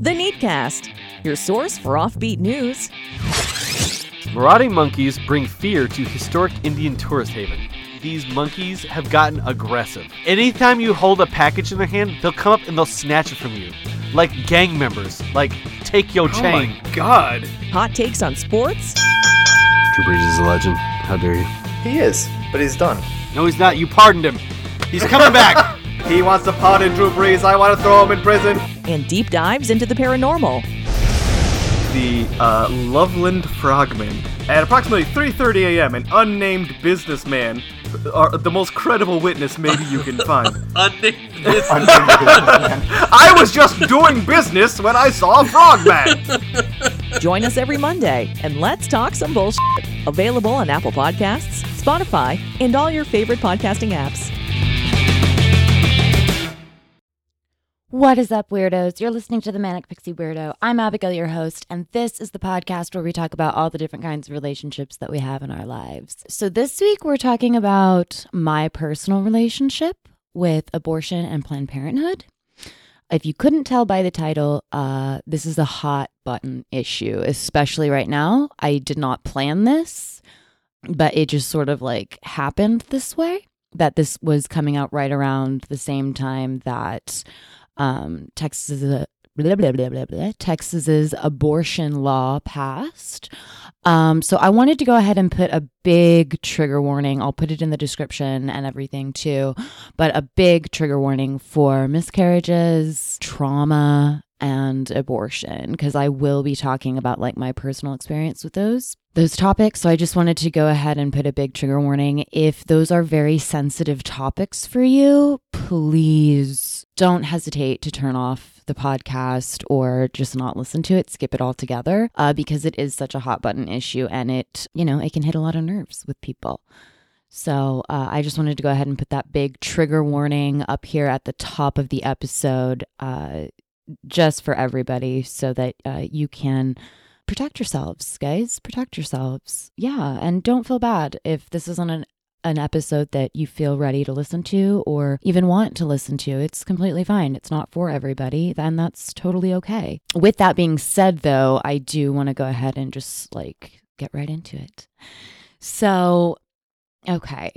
The Neatcast, your source for offbeat news. Marauding monkeys bring fear to historic Indian tourist haven. These monkeys have gotten aggressive. Anytime you hold a package in their hand, they'll come up and they'll snatch it from you. Like gang members. Like, take your chain. Oh my god. Hot takes on sports Drew Brees is a legend. How dare you? He is, but he's done. No, he's not. You pardoned him. He's coming back. He wants to pardon Drew Brees. I want to throw him in prison. and deep dives into the paranormal. The uh, Loveland Frogman. At approximately 3:30 a.m., an unnamed businessman, or the most credible witness maybe you can find. Unnamed business. I was just doing business when I saw a frogman. Join us every Monday and let's talk some bullshit. Available on Apple Podcasts, Spotify, and all your favorite podcasting apps. What is up, weirdos? You're listening to the Manic Pixie Weirdo. I'm Abigail, your host, and this is the podcast where we talk about all the different kinds of relationships that we have in our lives. So, this week we're talking about my personal relationship with abortion and Planned Parenthood. If you couldn't tell by the title, uh, this is a hot button issue, especially right now. I did not plan this, but it just sort of like happened this way that this was coming out right around the same time that um, Texas blah, blah, blah, blah, blah, Texas's abortion law passed. Um, so I wanted to go ahead and put a big trigger warning. I'll put it in the description and everything too, but a big trigger warning for miscarriages, trauma, and abortion because I will be talking about like my personal experience with those those topics. So I just wanted to go ahead and put a big trigger warning. If those are very sensitive topics for you, please don't hesitate to turn off the podcast or just not listen to it, skip it altogether, uh, because it is such a hot button issue and it, you know, it can hit a lot of nerves with people. So uh, I just wanted to go ahead and put that big trigger warning up here at the top of the episode, uh, just for everybody, so that uh, you can protect yourselves, guys. Protect yourselves. Yeah, and don't feel bad if this isn't an an episode that you feel ready to listen to or even want to listen to. It's completely fine. It's not for everybody, then that's totally okay. With that being said, though, I do want to go ahead and just like get right into it. So, okay.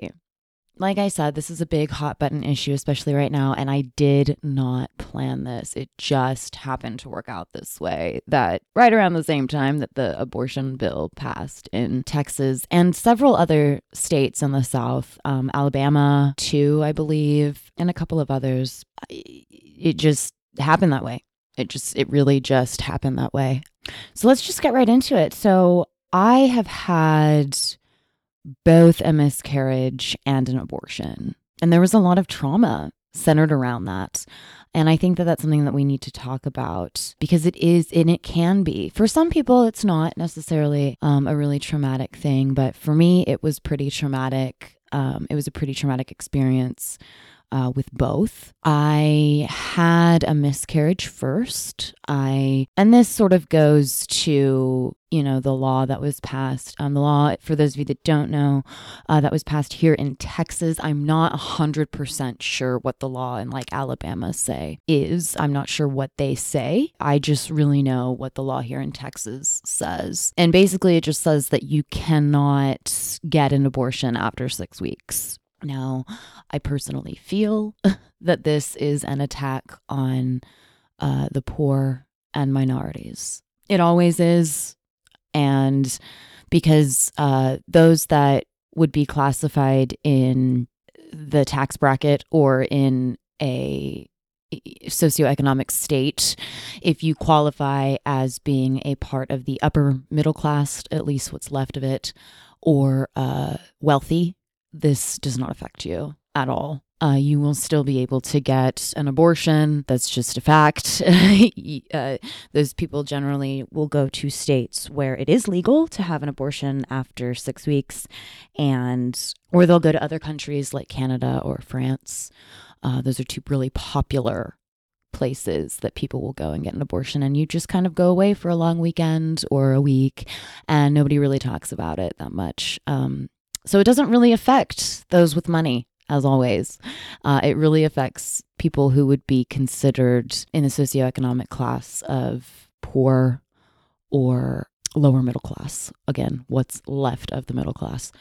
Like I said, this is a big hot button issue, especially right now. And I did not plan this. It just happened to work out this way that right around the same time that the abortion bill passed in Texas and several other states in the South, um, Alabama, too, I believe, and a couple of others, it just happened that way. It just, it really just happened that way. So let's just get right into it. So I have had both a miscarriage and an abortion. And there was a lot of trauma centered around that. And I think that that's something that we need to talk about because it is, and it can be. For some people, it's not necessarily um, a really traumatic thing, but for me, it was pretty traumatic. Um, it was a pretty traumatic experience. Uh, with both. I had a miscarriage first. I, and this sort of goes to, you know, the law that was passed. Um, the law, for those of you that don't know, uh, that was passed here in Texas. I'm not 100% sure what the law in like Alabama say is. I'm not sure what they say. I just really know what the law here in Texas says. And basically, it just says that you cannot get an abortion after six weeks Now, I personally feel that this is an attack on uh, the poor and minorities. It always is. And because uh, those that would be classified in the tax bracket or in a socioeconomic state, if you qualify as being a part of the upper middle class, at least what's left of it, or uh, wealthy, this does not affect you at all. Uh, you will still be able to get an abortion. That's just a fact. uh, those people generally will go to states where it is legal to have an abortion after six weeks, and or they'll go to other countries like Canada or France. Uh, those are two really popular places that people will go and get an abortion and you just kind of go away for a long weekend or a week and nobody really talks about it that much um, so it doesn't really affect those with money as always. Uh, it really affects people who would be considered in the socioeconomic class of poor or lower middle class. Again, what's left of the middle class?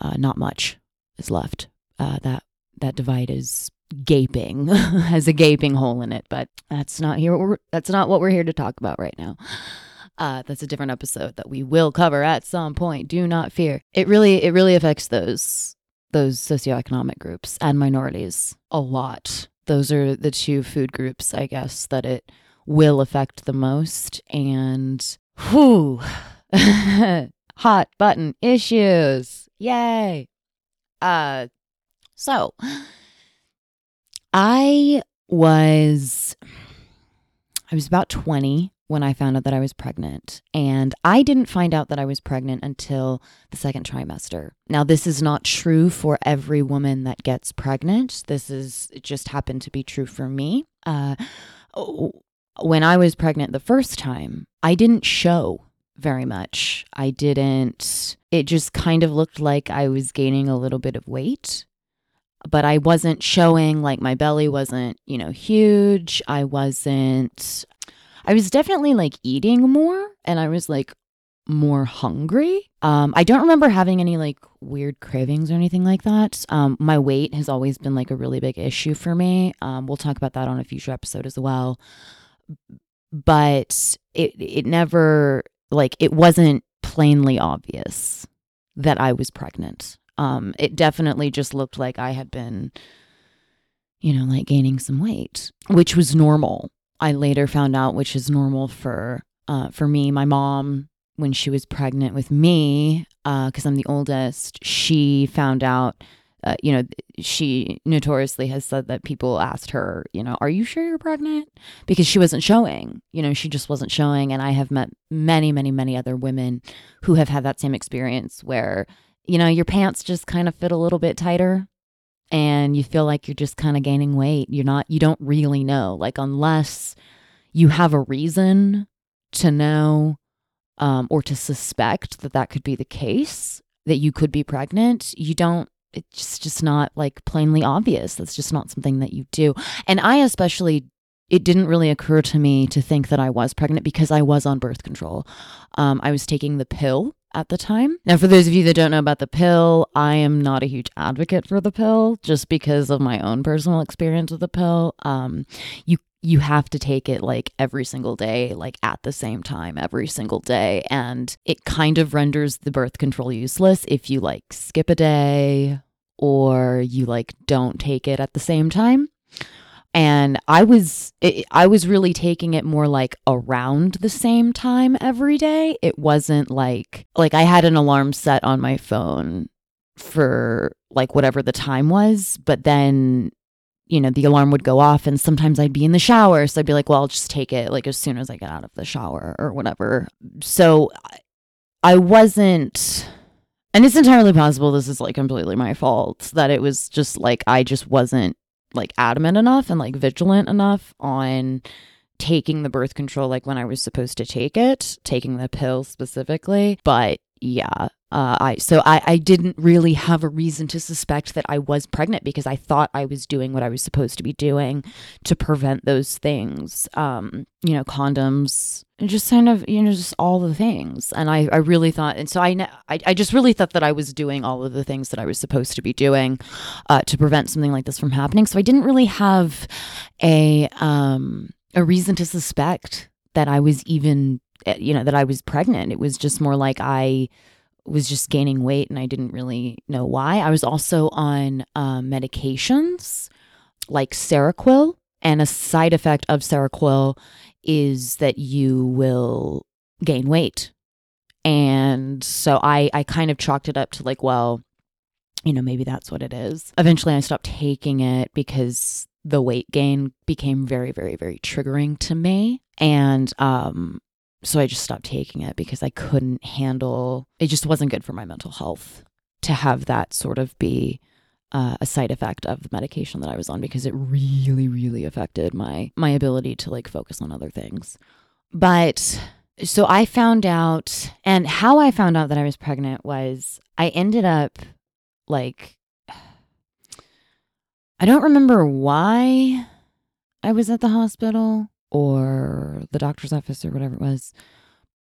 Uh, not much is left. Uh, that that divide is gaping, has a gaping hole in it. But that's not here. That's not what we're here to talk about right now. Uh, that's a different episode that we will cover at some point. Do not fear. It really, it really affects those those socioeconomic groups and minorities a lot. Those are the two food groups, I guess, that it will affect the most. And whew, hot button issues. Yay. Uh, so I was, I was about 20 when I found out that I was pregnant. And I didn't find out that I was pregnant until the second trimester. Now, this is not true for every woman that gets pregnant. This is just happened to be true for me. Uh, when I was pregnant the first time, I didn't show very much. I didn't, it just kind of looked like I was gaining a little bit of weight. But I wasn't showing like my belly wasn't, you know, huge. I wasn't I was definitely like eating more and I was like more hungry. Um, I don't remember having any like weird cravings or anything like that. Um, my weight has always been like a really big issue for me. Um, we'll talk about that on a future episode as well. But it it never like it wasn't plainly obvious that I was pregnant. Um, it definitely just looked like I had been, you know, like gaining some weight, which was normal. I later found out, which is normal for uh, for me. My mom, when she was pregnant with me, because uh, I'm the oldest, she found out. Uh, you know, she notoriously has said that people asked her, you know, are you sure you're pregnant? Because she wasn't showing. You know, she just wasn't showing. And I have met many, many, many other women who have had that same experience where, you know, your pants just kind of fit a little bit tighter and you feel like you're just kind of gaining weight. You're not, you don't really know. Like, unless you have a reason to know um, or to suspect that that could be the case, that you could be pregnant, you don't, it's just not like plainly obvious. That's just not something that you do. And I especially it didn't really occur to me to think that I was pregnant because I was on birth control. Um, I was taking the pill at the time. Now, for those of you that don't know about the pill, I am not a huge advocate for the pill just because of my own personal experience with the pill. Um, you you have to take it like every single day, like at the same time every single day. And it kind of renders the birth control useless if you like skip a day or you like don't take it at the same time and i was it, i was really taking it more like around the same time every day. It wasn't like like i had an alarm set on my phone for like whatever the time was but then you know the alarm would go off and sometimes i'd be in the shower. So i'd be like well i'll just take it like as soon as i get out of the shower or whatever. So i wasn't and it's entirely possible this is like completely my fault that it was just like i just wasn't like adamant enough and like vigilant enough on taking the birth control like when I was supposed to take it, taking the pill specifically. But yeah. Uh, I so I, I didn't really have a reason to suspect that I was pregnant because I thought I was doing what I was supposed to be doing to prevent those things. Um, you know, condoms, just kind of you know just all the things. And I, I really thought, and so I, I I just really thought that I was doing all of the things that I was supposed to be doing uh, to prevent something like this from happening. So I didn't really have a um a reason to suspect that I was even you know that I was pregnant. It was just more like I was just gaining weight and I didn't really know why. I was also on um, medications like Seroquel, and a side effect of Seroquel is that you will gain weight. And so I, I kind of chalked it up to like, well, you know, maybe that's what it is. Eventually, I stopped taking it because the weight gain became very, very, very triggering to me. And um, so I just stopped taking it because I couldn't handle it just wasn't good for my mental health to have that sort of be uh, a side effect of the medication that I was on because it really really affected my my ability to like focus on other things. But so I found out and how I found out that I was pregnant was I ended up like I don't remember why I was at the hospital or the doctor's office or whatever it was.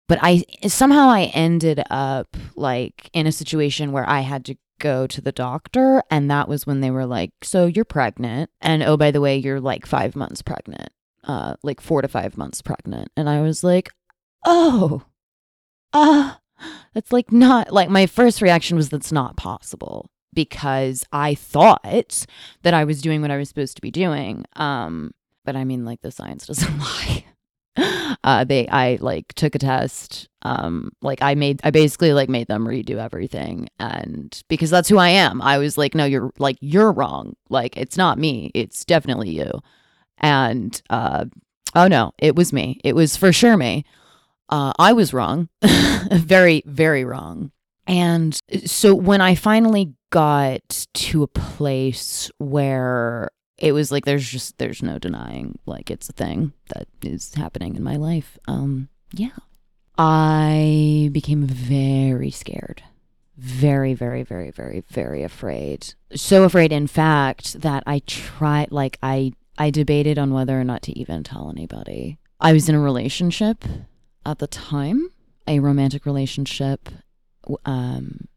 But I somehow I ended up like in a situation where I had to go to the doctor and that was when they were like, "So you're pregnant and oh by the way, you're like 5 months pregnant." Uh like 4 to 5 months pregnant. And I was like, "Oh. Uh that's like not like my first reaction was that's not possible because I thought that I was doing what I was supposed to be doing. Um but I mean, like the science doesn't lie. uh, they, I like took a test. Um, like I made, I basically like made them redo everything, and because that's who I am, I was like, no, you're like you're wrong. Like it's not me. It's definitely you. And uh, oh no, it was me. It was for sure me. Uh, I was wrong, very, very wrong. And so when I finally got to a place where it was like there's just there's no denying like it's a thing that is happening in my life. Um yeah. I became very scared. Very very very very very afraid. So afraid in fact that i tried like i i debated on whether or not to even tell anybody. I was in a relationship at the time a romantic relationship um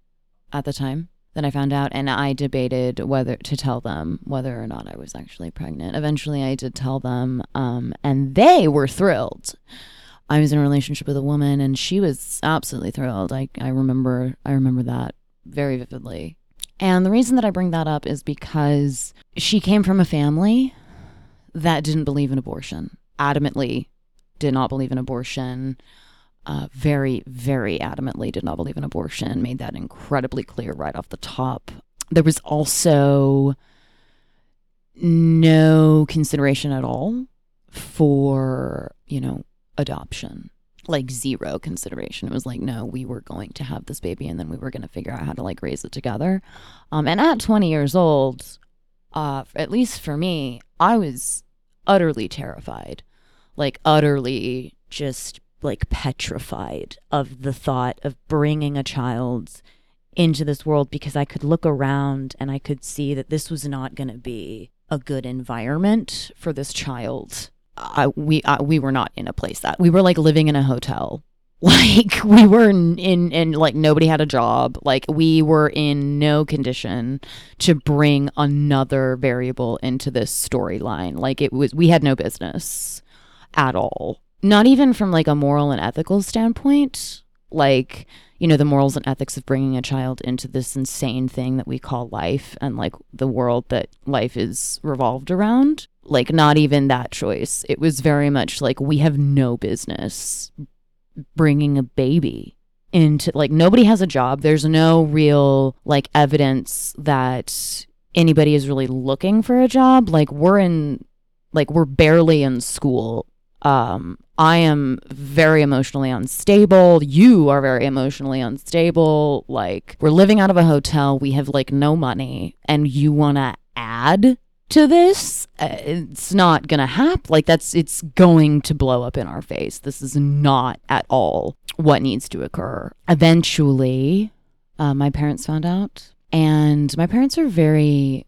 at the time that I found out, and I debated whether to tell them whether or not I was actually pregnant. Eventually, I did tell them, um, and they were thrilled. I was in a relationship with a woman, and she was absolutely thrilled. I I remember I remember that very vividly. And the reason that I bring that up is because she came from a family that didn't believe in abortion, adamantly did not believe in abortion uh, very, very adamantly did not believe in abortion, made that incredibly clear right off the top. There was also no consideration at all for, you know, adoption. Like zero consideration. It was like, no, we were going to have this baby and then we were going to figure out how to like raise it together. Um, and at 20 years old, uh, at least for me, I was utterly terrified. Like, utterly just like petrified of the thought of bringing a child into this world because I could look around and I could see that this was not going to be a good environment for this child. I, we I, we were not in a place that we were like living in a hotel. Like we were in, in in like nobody had a job. Like we were in no condition to bring another variable into this storyline. Like it was we had no business at all not even from like a moral and ethical standpoint like you know the morals and ethics of bringing a child into this insane thing that we call life and like the world that life is revolved around like not even that choice. It was very much like we have no business bringing a baby into like nobody has a job. There's no real like evidence that anybody is really looking for a job. Like we're in like we're barely in school um, I am very emotionally unstable. You are very emotionally unstable. Like, we're living out of a hotel. We have like no money, and you want to add to this uh, it's not gonna happen. Like that's it's going to blow up in our face. This is not at all what needs to occur. Eventually, uh, my parents found out, and my parents are very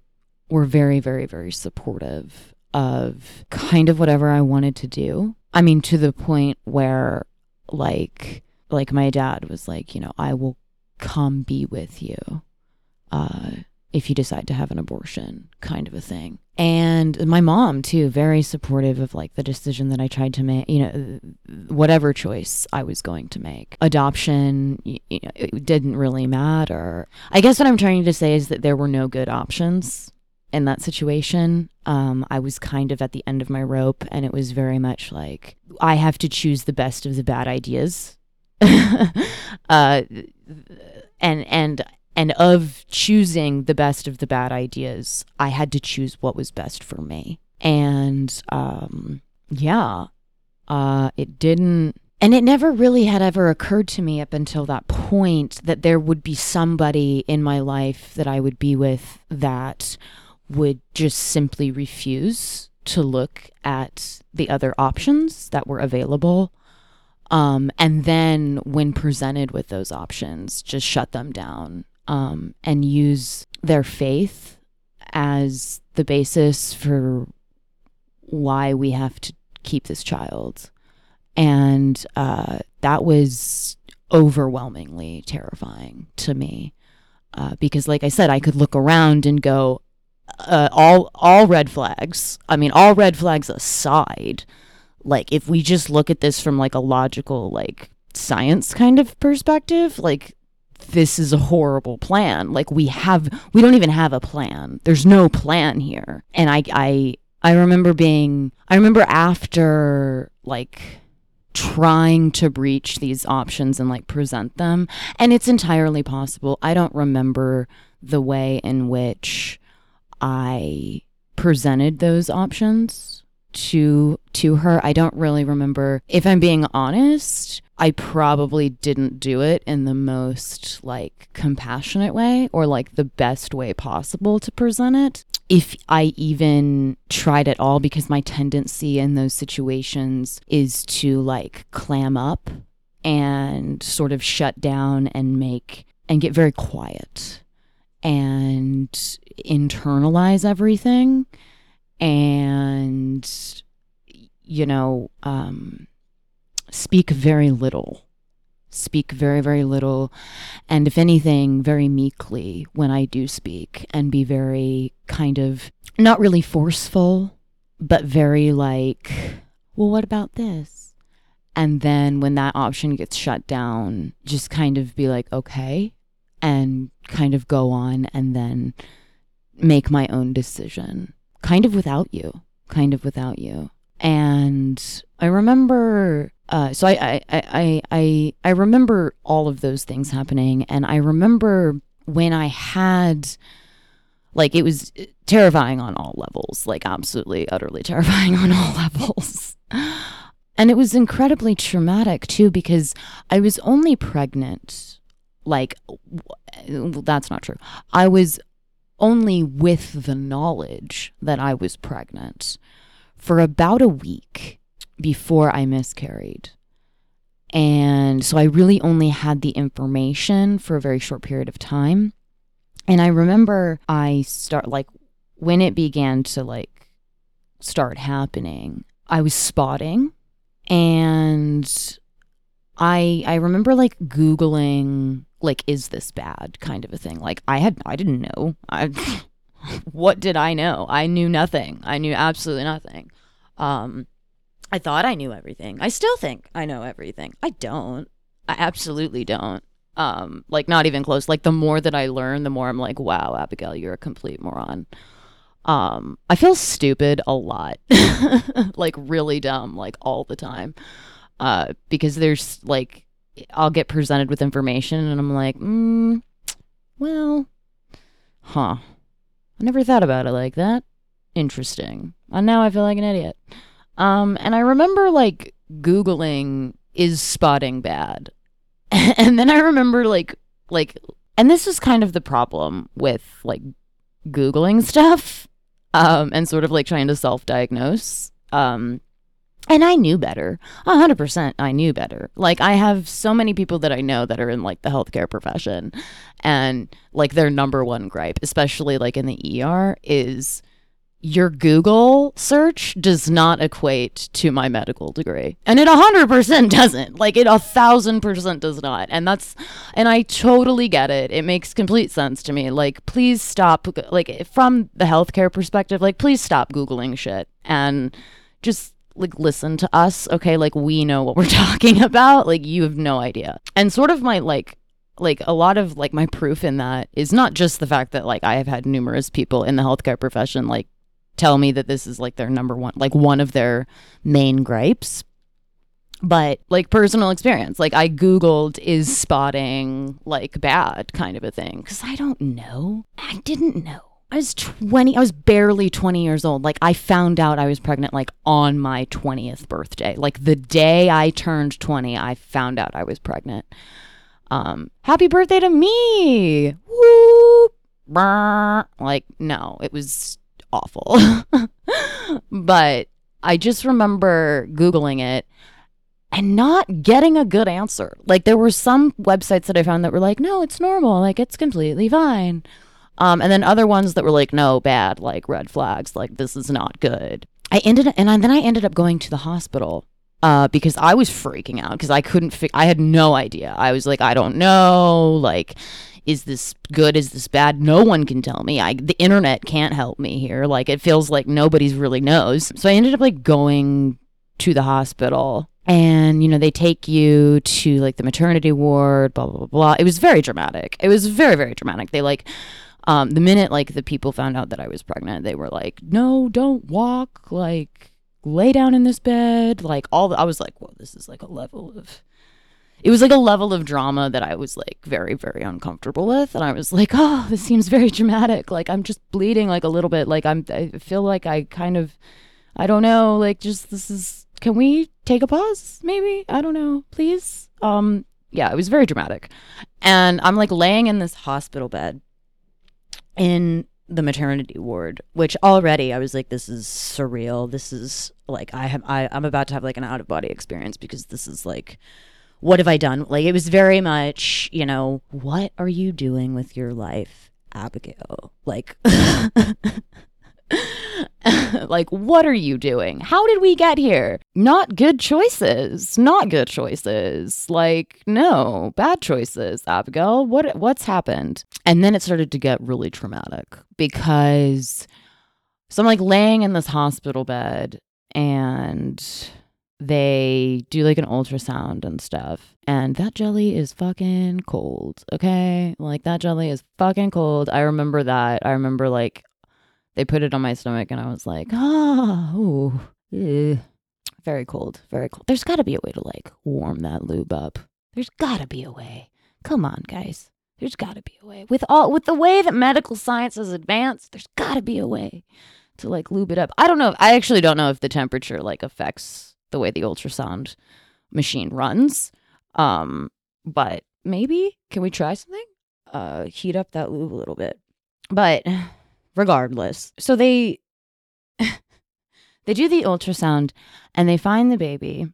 were very very very supportive of kind of whatever I wanted to do. I mean, to the point where like like my dad was like, you know, I will come be with you. Uh if you decide to have an abortion kind of a thing and my mom too very supportive of like the decision that i tried to make you know whatever choice i was going to make adoption you know, it didn't really matter i guess what i'm trying to say is that there were no good options in that situation um, i was kind of at the end of my rope and it was very much like i have to choose the best of the bad ideas uh, and and and of choosing the best of the bad ideas, I had to choose what was best for me. And um, yeah, uh, it didn't. And it never really had ever occurred to me up until that point that there would be somebody in my life that I would be with that would just simply refuse to look at the other options that were available. Um, and then, when presented with those options, just shut them down um, and use their faith as the basis for why we have to keep this child. And uh, that was overwhelmingly terrifying to me. Uh, because, like I said, I could look around and go, uh, all all red flags. I mean, all red flags aside, like if we just look at this from like a logical, like science kind of perspective, like this is a horrible plan. Like we have we don't even have a plan. There's no plan here. And I I I remember being I remember after like trying to breach these options and like present them and it's entirely possible. I don't remember the way in which I presented those options to to her. I don't really remember if I'm being honest. I probably didn't do it in the most like compassionate way or like the best way possible to present it. If I even tried at all, because my tendency in those situations is to like clam up and sort of shut down and make and get very quiet and internalize everything and you know um speak very little. Speak very, very little. And if anything, very meekly when I do speak, and be very kind of not really forceful, but very like, well, what about this? And then when that option gets shut down, just kind of be like, okay, and kind of go on and then make my own decision, kind of without you, kind of without you. And I remember uh, so I, I, I, I, I remember all of those things happening. And I remember when I had, like, it was terrifying on all levels, like, absolutely, utterly terrifying on all levels. and it was incredibly traumatic, too, because I was only pregnant. Like, well, that's not true. I was only with the knowledge that I was pregnant for about a week before I miscarried. And so I really only had the information for a very short period of time. And I remember I start like when it began to like start happening, I was spotting and I I remember like googling like is this bad kind of a thing. Like I had I didn't know. I what did I know? I knew nothing. I knew absolutely nothing. Um I thought I knew everything. I still think I know everything. I don't. I absolutely don't. Um, like not even close. Like the more that I learn, the more I'm like, wow, Abigail, you're a complete moron. Um, I feel stupid a lot. like really dumb, like all the time. Uh, because there's like I'll get presented with information and I'm like, mm, well, huh. I never thought about it like that. Interesting. And now I feel like an idiot. Um, and I remember like Googling is spotting bad. and then I remember like like and this is kind of the problem with like Googling stuff. um, and sort of like trying to self diagnose. Um, and I knew better. A hundred percent, I knew better. Like I have so many people that I know that are in like the healthcare profession, and like their number one gripe, especially like in the ER, is your Google search does not equate to my medical degree. And it 100% doesn't. Like it a thousand percent does not. And that's, and I totally get it. It makes complete sense to me. Like, please stop, like, from the healthcare perspective, like, please stop Googling shit and just like listen to us. Okay. Like, we know what we're talking about. Like, you have no idea. And sort of my, like, like a lot of like my proof in that is not just the fact that like I have had numerous people in the healthcare profession like tell me that this is like their number one, like one of their main gripes. But like personal experience, like I Googled is spotting like bad kind of a thing because I don't know. I didn't know. I was 20, I was barely 20 years old. Like I found out I was pregnant like on my 20th birthday. Like the day I turned 20, I found out I was pregnant. Um, happy birthday to me. Whoop. Like, no, it was awful. but I just remember Googling it and not getting a good answer. Like there were some websites that I found that were like, no, it's normal, like it's completely fine. Um, and then other ones that were like, no, bad, like red flags, like this is not good. I ended and I, then I ended up going to the hospital uh, because I was freaking out because I couldn't. Fi- I had no idea. I was like, I don't know, like is this good? Is this bad? No one can tell me. I the internet can't help me here. Like it feels like nobody's really knows. So i ended up like going to the hospital. And you know they take you to like the maternity ward blah blah blah blah. It was very dramatic. It was very very dramatic. They like um the minute like the people found out that i was pregnant they were like no don't walk like lay down in this bed like all the, i was like well this is like a level of it was like a level of drama that I was like very, very uncomfortable with. And I was like, oh, this seems very dramatic. Like I'm just bleeding like a little bit. Like I'm, I feel like I kind of, I don't know, like just this is, can we take a pause? Maybe? I don't know. Please? Um, yeah, it was very dramatic. And I'm like laying in this hospital bed in the maternity ward, which already I was like, this is surreal. This is like, I have, I, I'm about to have like an out of body experience because this is like, what have I done? Like it was very much, you know, what are you doing with your life, Abigail? Like like what are you doing? How did we get here? Not good choices. Not good choices. Like no, bad choices, Abigail. What what's happened? And then it started to get really traumatic because so I'm like laying in this hospital bed and they do like an ultrasound and stuff. And that jelly is fucking cold. Okay. Like that jelly is fucking cold. I remember that. I remember like they put it on my stomach and I was like, ah, ooh, very cold, very cold. There's got to be a way to like warm that lube up. There's got to be a way. Come on, guys. There's got to be a way. With all with the way that medical science has advanced, there's got to be a way to like lube it up. I don't know. If, I actually don't know if the temperature like affects the way the ultrasound machine runs. Um, but maybe can we try something? Uh, heat up that lube a little bit. But regardless, so they they do the ultrasound and they find the baby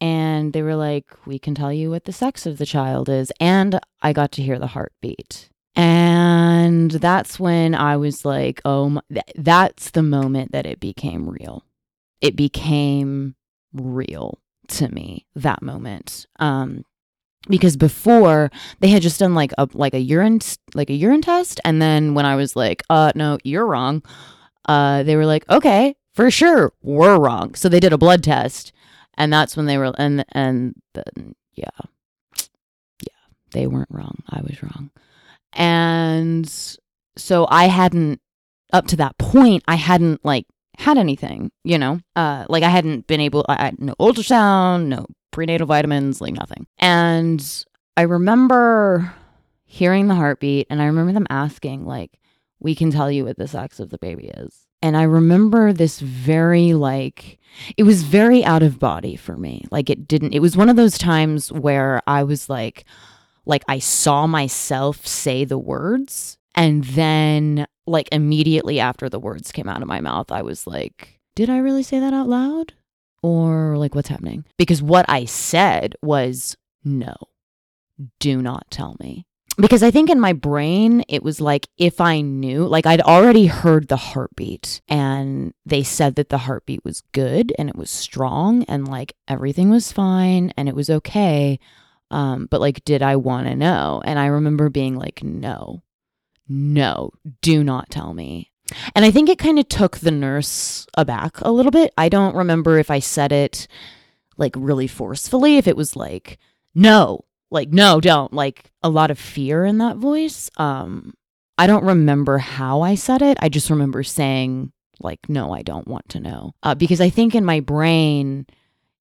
and they were like, "We can tell you what the sex of the child is." And I got to hear the heartbeat. And that's when I was like, "Oh, my, th- that's the moment that it became real." It became real to me that moment um because before they had just done like a like a urine like a urine test. And then when i was like uh no you're wrong uh they were like okay for sure we're wrong. So they did a blood test. And that's when they were and and then yeah. Yeah they weren't wrong. I was wrong. And so i hadn't up to that point i hadn't like had anything, you know? Uh, like I hadn't been able, I, I no ultrasound, no prenatal vitamins, like nothing. And I remember hearing the heartbeat and I remember them asking, like, we can tell you what the sex of the baby is. And I remember this very, like, it was very out of body for me. Like, it didn't, it was one of those times where I was like, like, I saw myself say the words And then, like, immediately after the words came out of my mouth, I was like, did I really say that out loud? Or, like, what's happening? Because what I said was, no, do not tell me. Because I think in my brain, it was like if I knew, like I'd already heard the heartbeat and they said that the heartbeat was good and it was strong and like everything was fine and it was okay. Um, but like, did I want to know? And I remember being like, no, no, do not tell me. And I think it kind of took the nurse aback a little bit. I don't remember if I said it like really forcefully, if it was like, no, like no don't like a lot of fear in that voice. Um i don't remember how i said it. I just remember saying like no i don't want to know. Uh, because i think in my brain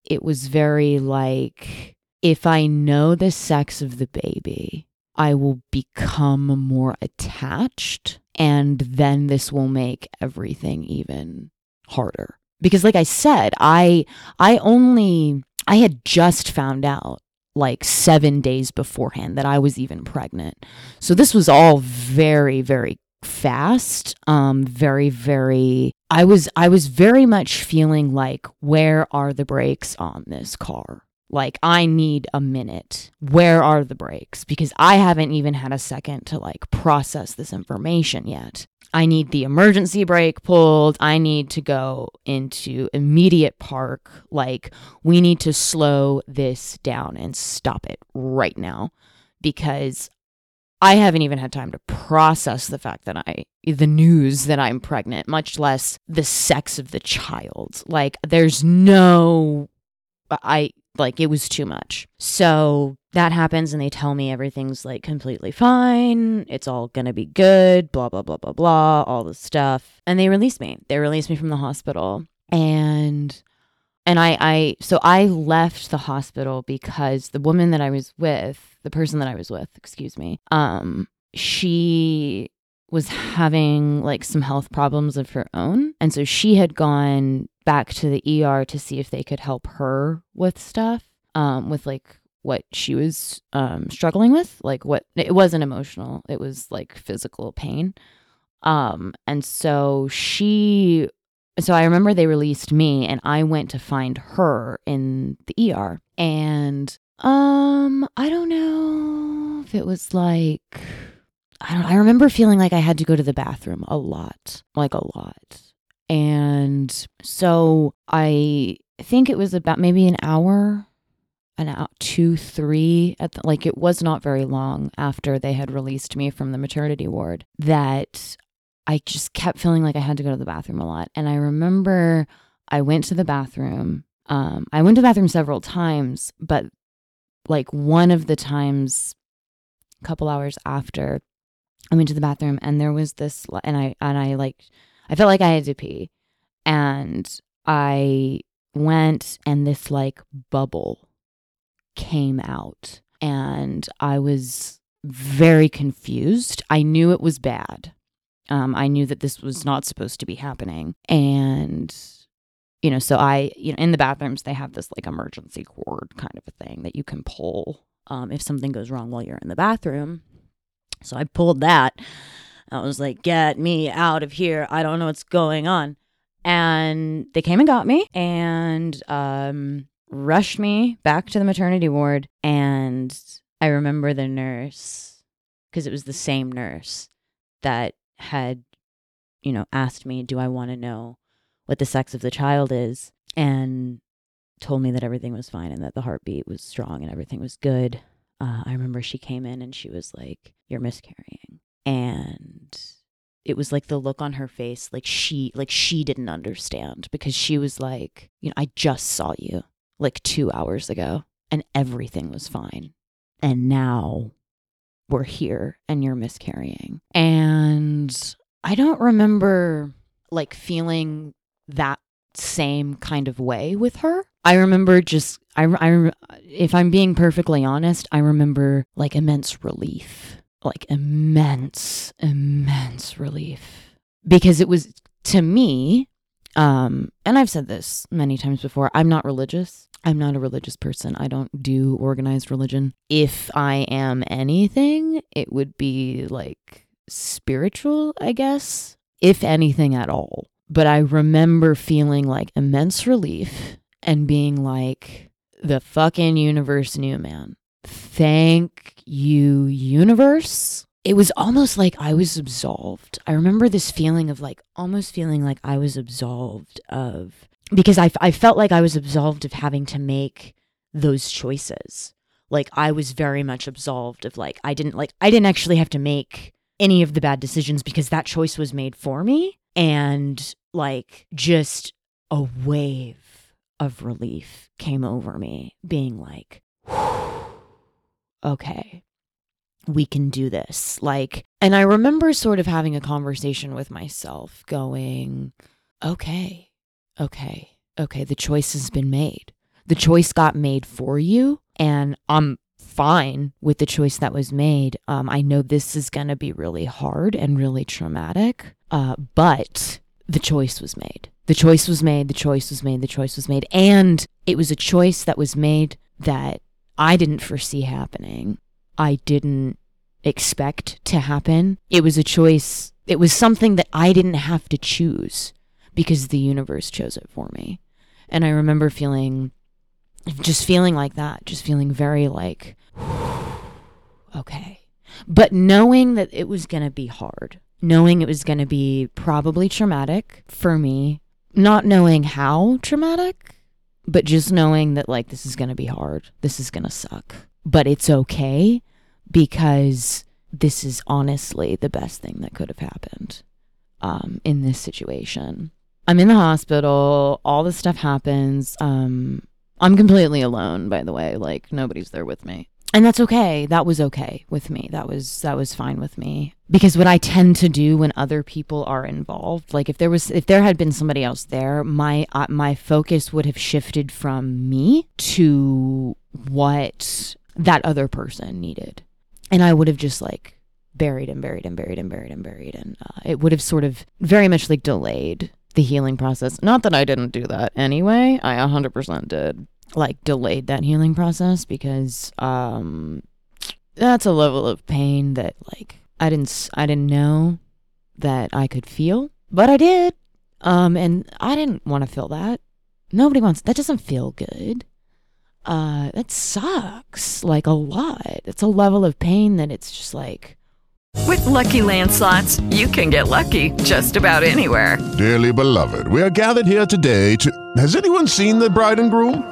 it was very like if i know the sex of the baby i will become more attached and then this will make everything even harder because like i said i i only i had just found out like seven days beforehand that I was even pregnant. So this was all very, very fast um very very i was i was very much feeling like where are the brakes on this car like i need a minute where are the brakes because i haven't even had a second to like process this information yet I need the emergency brake pulled. I need to go into immediate park. Like, we need to slow this down and stop it right now because I haven't even had time to process the fact that I, the news that I'm pregnant, much less the sex of the child. Like, there's no, I, like, it was too much. So that happens and they tell me everything's like completely fine. It's all going to be good, blah, blah, blah, blah, blah, all this stuff. And they release me. They release me from the hospital. And and I, I so I left the hospital because the woman that I was with, the person that I was with, excuse me, um, she was having like some health problems of her own. And so she had gone back to the ER to see if they could help her with stuff, um, with like what she was um, struggling with. Like what it wasn't emotional, it was like physical pain. Um, and so she, so I remember they released me and I went to find her in the ER. And um, I don't know if it was like, I don't, I remember feeling like I had to go to the bathroom a lot, like a lot. And so I think it was about maybe an hour an out two three at the, like it was not very long after they had released me from the maternity ward that i just kept feeling like i had to go to the bathroom a lot and i remember i went to the bathroom um, i went to the bathroom several times but like one of the times a couple hours after i went to the bathroom and there was this and i and i like i felt like i had to pee and i went and this like bubble came out and I was very confused. I knew it was bad. Um, I knew that this was not supposed to be happening. And, you know, so I, you know, in the bathrooms, they have this like emergency cord kind of a thing that you can pull um, if something goes wrong while you're in the bathroom. So I pulled that. I was like, get me out of here. I don't know what's going on. And they came and got me. And um, rushed me back to the maternity ward. And I remember the nurse, because it was the same nurse that had, you know, asked me, Do I want to know what the sex of the child is? And told me that everything was fine and that the heartbeat was strong and everything was good. Uh, I remember she came in and she was like, You're miscarrying. And it was like the look on her face like she like she didn't understand because she was like you know i just saw you like two hours ago and everything was fine. And now we're here and you're miscarrying. And I don't remember like feeling that same kind of way with her. I remember just, I, I, if I'm being perfectly honest, I remember like immense relief, like immense, immense relief. Because it was to me, um, and I've said this many times before, I'm not religious. I'm not a religious person. I don't do organized religion. If I am anything, it would be like spiritual, I guess, if anything at all. But I remember feeling like immense relief and being like, the fucking universe knew, man. Thank you, universe. It was almost like I was absolved. I remember this feeling of like almost feeling like I was absolved of because I, I felt like I was absolved of having to make those choices. Like I was very much absolved of like I didn't like I didn't actually have to make any of the bad decisions because that choice was made for me and like just a wave of relief came over me being like okay we can do this. Like and i remember sort of having a conversation with myself going okay okay okay the choice has been made. The choice got made for you and i'm fine with the choice that was made. Um, i know this is going to be really hard and really traumatic uh, but the choice was made the choice was made the choice was made the choice was made. And it was a choice that was made that i didn't foresee happening. I didn't expect to happen. It was a choice it was something that i didn't have to choose because the universe chose it for me. And i remember feeling just feeling like that just feeling very like okay. But knowing that it was going to be hard knowing it was going to be probably traumatic for me not knowing how traumatic, but just knowing that like this is going to be hard. This is going to suck. But it's okay because this is honestly the best thing that could have happened um, in this situation. I'm in the hospital. All this stuff happens. Um, I'm completely alone, by the way. Like nobody's there with me and that's okay. That was okay with me. That was that was fine with me. Because what i tend to do when other people are involved like if there was if there had been somebody else there my uh, my focus would have shifted from me to what that other person needed. And i would have just like buried and buried and buried and buried and buried. And uh, it would have sort of very much like delayed the healing process. Not that i didn't do that anyway. I 100% did like delayed that healing process because um that's a level of pain that like I didn't I didn't know that I could feel, but I did. Um and I didn't want to feel that. Nobody wants that doesn't feel good. Uh that sucks like a lot. It's a level of pain that it's just like With LuckyLand Slots, you can get lucky just about anywhere. Dearly beloved, we are gathered here today to Has anyone seen the bride and groom?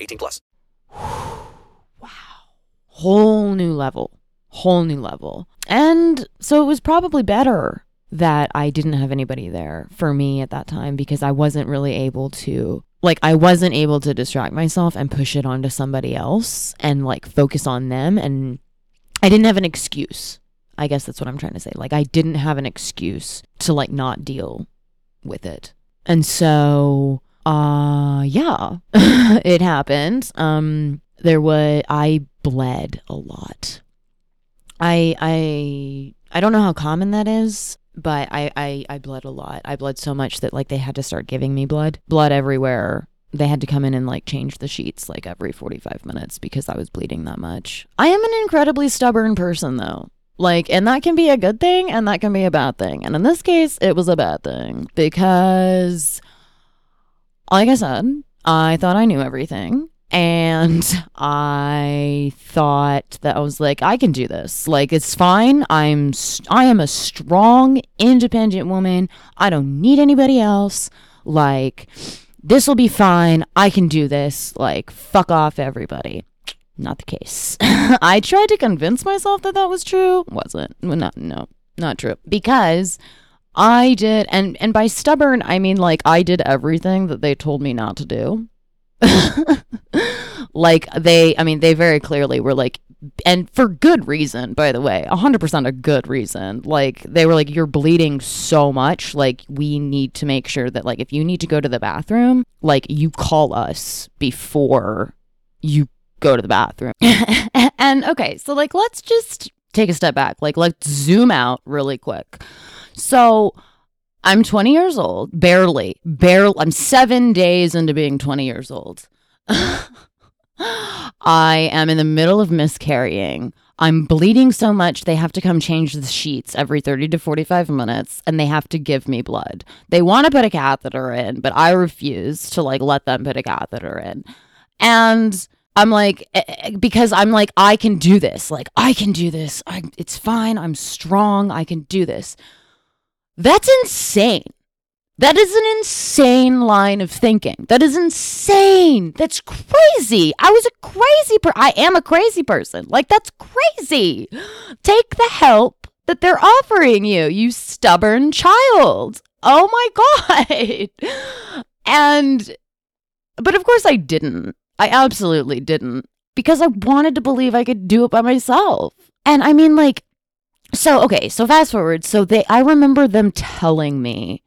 18 plus. Wow. Whole new level. Whole new level. And so it was probably better that I didn't have anybody there for me at that time because I wasn't really able to like I wasn't able to distract myself and push it onto somebody else and like focus on them and I didn't have an excuse. I guess that's what I'm trying to say. Like I didn't have an excuse to like not deal with it. And so uh yeah, it happened. Um there was I bled a lot. I I I don't know how common that is, but I, I I bled a lot. I bled so much that like they had to start giving me blood. Blood everywhere. They had to come in and like change the sheets like every 45 minutes because I was bleeding that much. I am an incredibly stubborn person though. Like, and that can be a good thing and that can be a bad thing. And in this case, it was a bad thing because, like I said, I thought I knew everything. And I thought that I was like, I can do this. Like, it's fine. I'm, st- I am a strong, independent woman. I don't need anybody else. Like, this will be fine. I can do this. Like, fuck off, everybody. Not the case. I tried to convince myself that that was true. Wasn't. Well, not, no, not true. Because I did, and and by stubborn, I mean like I did everything that they told me not to do. like they, I mean, they very clearly were like, and for good reason, by the way, 100% a good reason. Like, they were like, you're bleeding so much. Like, we need to make sure that, like, if you need to go to the bathroom, like, you call us before you go to the bathroom. and okay, so, like, let's just take a step back. Like, let's zoom out really quick. So, I'm 20 years old, barely, barely. I'm seven days into being 20 years old. I am in the middle of miscarrying. I'm bleeding so much they have to come change the sheets every 30 to 45 minutes and they have to give me blood. They want to put a catheter in, but I refuse to like let them put a catheter in. And I'm like eh, eh, because I'm like I can do this. Like I can do this. I it's fine. I'm strong. I can do this. That's insane. That is an insane line of thinking. That is insane. That's crazy. I was a crazy per I am a crazy person. Like that's crazy. Take the help that they're offering you, you stubborn child. Oh my god. And but of course I didn't. I absolutely didn't because I wanted to believe I could do it by myself. And I mean like so okay, so fast forward. So they I remember them telling me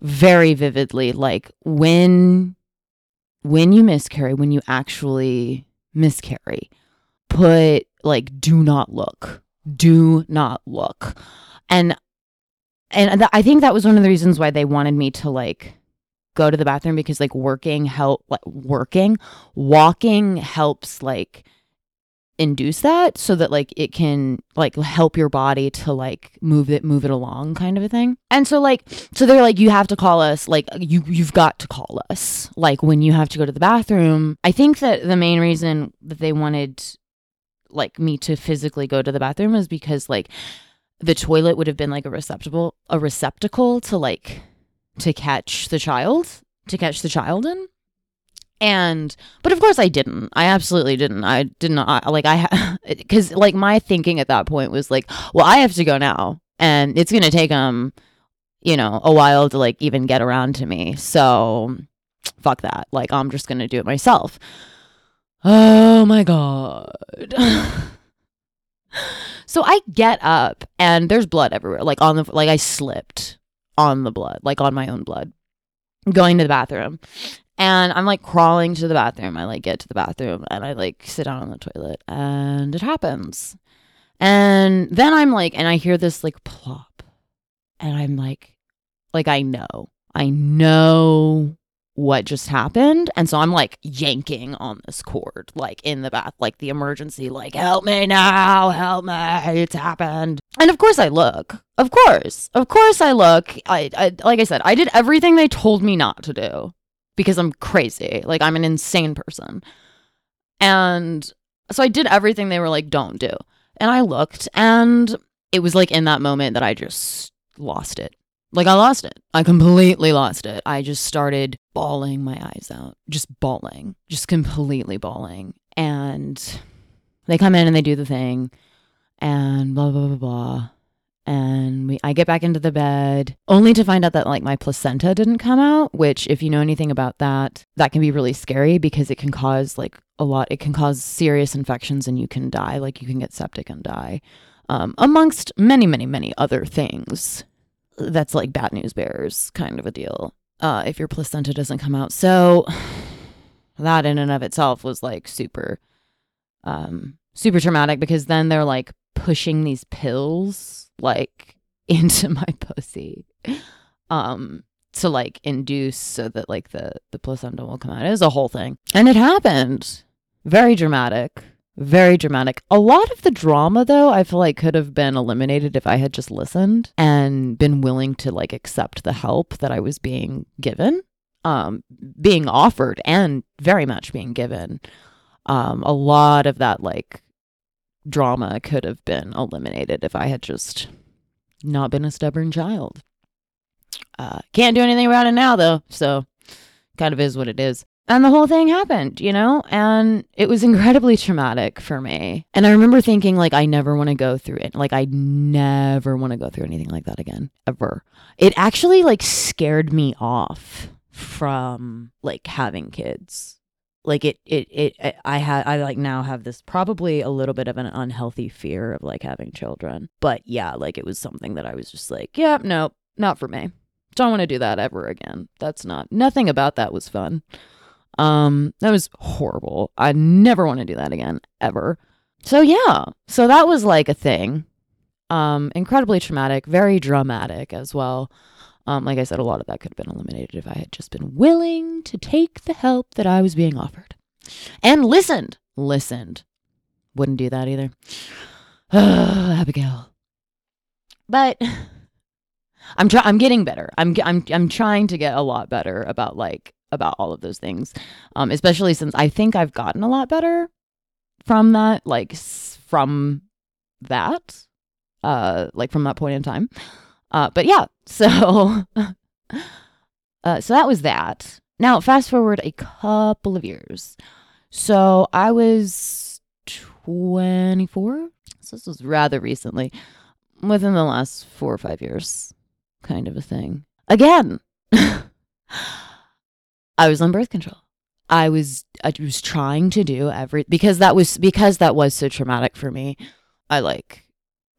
very vividly like when when you miscarry when you actually miscarry put like do not look do not look and and th- i think that was one of the reasons why they wanted me to like go to the bathroom because like working help like working walking helps like induce that so that like it can like help your body to like move it move it along kind of a thing. And so like so they're like you have to call us like you you've got to call us like when you have to go to the bathroom. I think that the main reason that they wanted like me to physically go to the bathroom is because like the toilet would have been like a receptacle a receptacle to like to catch the child to catch the child in. And but of course i didn't. I absolutely didn't. I didn't I, like i because like my thinking at that point was like well i have to go now and it's gonna take them you know a while to like even get around to me. So fuck that. Like i'm just gonna do it myself. Oh my god. So i get up and there's blood everywhere. Like on the like i slipped on the blood like on my own blood going to the bathroom and I'm like crawling to the bathroom. I like get to the bathroom and I like sit down on the toilet and it happens. And then I'm like, and I hear this like plop. And I'm like, like, I know, I know what just happened. And so I'm like yanking on this cord, like in the bath, like the emergency, like, help me now, help me, it's happened. And of course I look. Of course. Of course I look. I, I like I said, I did everything they told me not to do because I'm crazy. Like I'm an insane person. And so I did everything they were like, don't do. And I looked and it was like in that moment that I just lost it. Like I lost it. I completely lost it. I just started bawling my eyes out, just bawling, just completely bawling. And they come in and they do the thing and blah, blah, blah, blah and we I get back into the bed only to find out that like my placenta didn't come out, which if you know anything about that, that can be really scary because it can cause like a lot it can cause serious infections and you can die, like you can get septic and die. Um, amongst many, many, many other things. That's like bad news bears kind of a deal. Uh, if your placenta doesn't come out. So that in and of itself was like super um super traumatic because then they're like pushing these pills like into my pussy um to like induce so that like the the placenta will come out it was a whole thing and it happened very dramatic very dramatic a lot of the drama though i feel like could have been eliminated if i had just listened and been willing to like accept the help that i was being given um being offered and very much being given um a lot of that like drama could have been eliminated if I had just not been a stubborn child. Uh, can't do anything about it now, though. So kind of is what it is. And the whole thing happened, you know, and it was incredibly traumatic for me. And I remember thinking, like, I never want to go through it. Like, I never want to go through anything like that again, ever. It actually, like, scared me off from, like, having kids. Like, it, it, it, I had, I, like, now have this probably a little bit of an unhealthy fear of, like, having children. But yeah, like, it was something that I was just like, yeah, nope, not for me. Don't want to do that ever again. That's not, nothing about that was fun. Um, that was horrible. I never want to do that again, ever. So yeah, so that was like a thing. Um, incredibly traumatic, very dramatic as well. Um, like I said, a lot of that could have been eliminated if I had just been willing to take the help that I was being offered and listened. Listened. Wouldn't do that either. Abigail. But I'm trying. I'm getting better. I'm I'm I'm trying to get a lot better about like about all of those things. Um, especially since I think I've gotten a lot better from that, like from that, uh, like from that point in time. Uh, but yeah, so, uh, so that was that. Now, fast forward a couple of years. So I was 24. So this was rather recently, within the last four or five years, kind of a thing. Again, I was on birth control. I was I was trying to do every because that was because that was so traumatic for me. I like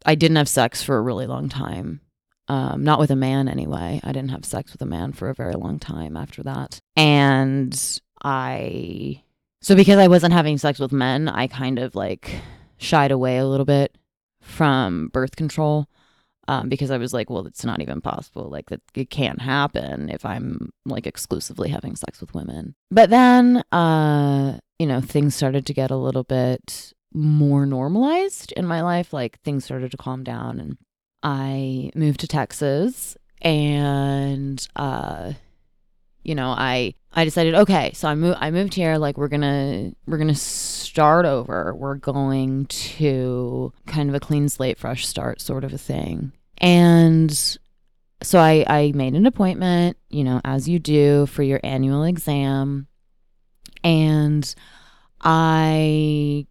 I didn't have sex for a really long time. Um, not with a man anyway. I didn't have sex with a man for a very long time after that. And I so because I wasn't having sex with men, I kind of like shied away a little bit from birth control um, because I was like, well, it's not even possible. Like, that it can't happen if I'm like exclusively having sex with women. But then, uh, you know, things started to get a little bit more normalized in my life. Like, things started to calm down, and I moved to Texas, and uh, you know, I I decided, okay, so I moved I moved here. Like, we're gonna we're gonna start over. We're going to kind of a clean slate, fresh start, sort of a thing. And so I, I made an appointment, you know, as you do for your annual exam. And I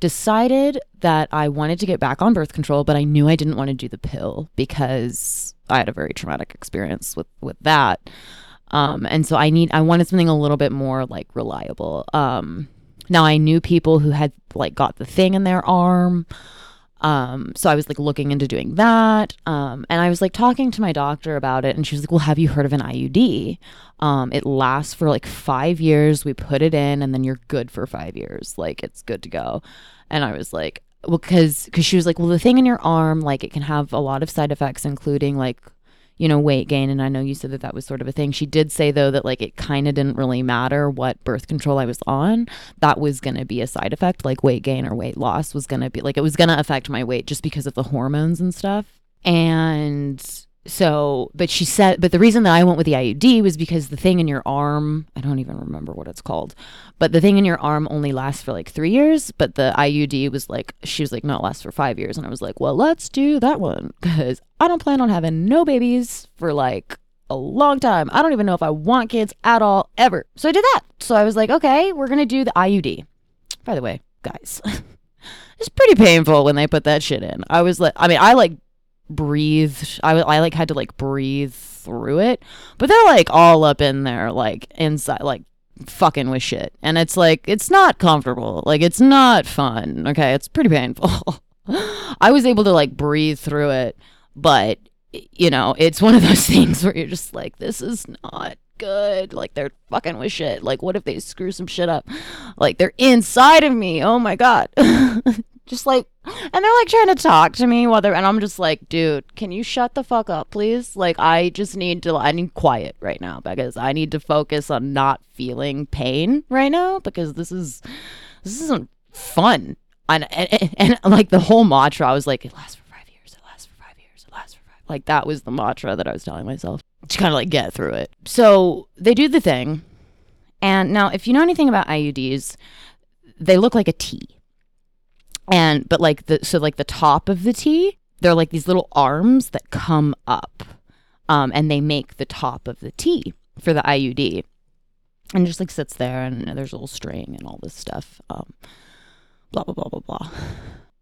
decided that I wanted to get back on birth control, but I knew I didn't want to do the pill because I had a very traumatic experience with, with that. Um, and so I need, I wanted something a little bit more like reliable. Um, now I knew people who had like got the thing in their arm. Um, so I was like looking into doing that. Um, and I was like talking to my doctor about it, and she was like, Well, have you heard of an IUD? Um, it lasts for like five years. We put it in, and then you're good for five years. Like, it's good to go. And I was like, Well, because cause she was like, Well, the thing in your arm, like, it can have a lot of side effects, including like you know, weight gain. And I know you said that that was sort of a thing. She did say, though, that like it kind of didn't really matter what birth control I was on. That was going to be a side effect, like weight gain or weight loss was going to be like it was going to affect my weight just because of the hormones and stuff. And so, but she said, but the reason that I went with the IUD was because the thing in your arm, I don't even remember what it's called, but the thing in your arm only lasts for like three years. But the IUD was like, she was like, no, it lasts for five years. And I was like, well, let's do that one because I don't plan on having no babies for like a long time. I don't even know if I want kids at all ever. So I did that. So I was like, okay, we're to do the IUD. By the way, guys, it's pretty painful when they put that shit in. I was like, I mean, I like breathed. I, I like had to like breathe through it, but they're like all up in there, like inside, like fucking with shit. And it's like, it's not comfortable. Like, it's not fun. Okay. It's pretty painful. I was able to like breathe through it, but you know, it's one of those things where you're just like, this is not good. Like, they're fucking with shit. Like, what if they screw some shit up? Like, they're inside of me. Oh my God. just like and they're like trying to talk to me while they're and I'm just like, dude, can you shut the fuck up, please? Like I just need to I need quiet right now because I need to focus on not feeling pain right now because this is this isn't fun. And and, and, and like the whole mantra, I was like, it lasts for five years, it lasts for five years, it lasts for five like that was the mantra that I was telling myself to kind of like get through it. So they do the thing. And now if you know anything about IUDs, they look like a T and but like the so like the top of the T, they're like these little arms that come up, um, and they make the top of the T for the IUD. and just like sits there and there's a little string and all this stuff. Um, blah blah blah blah blah.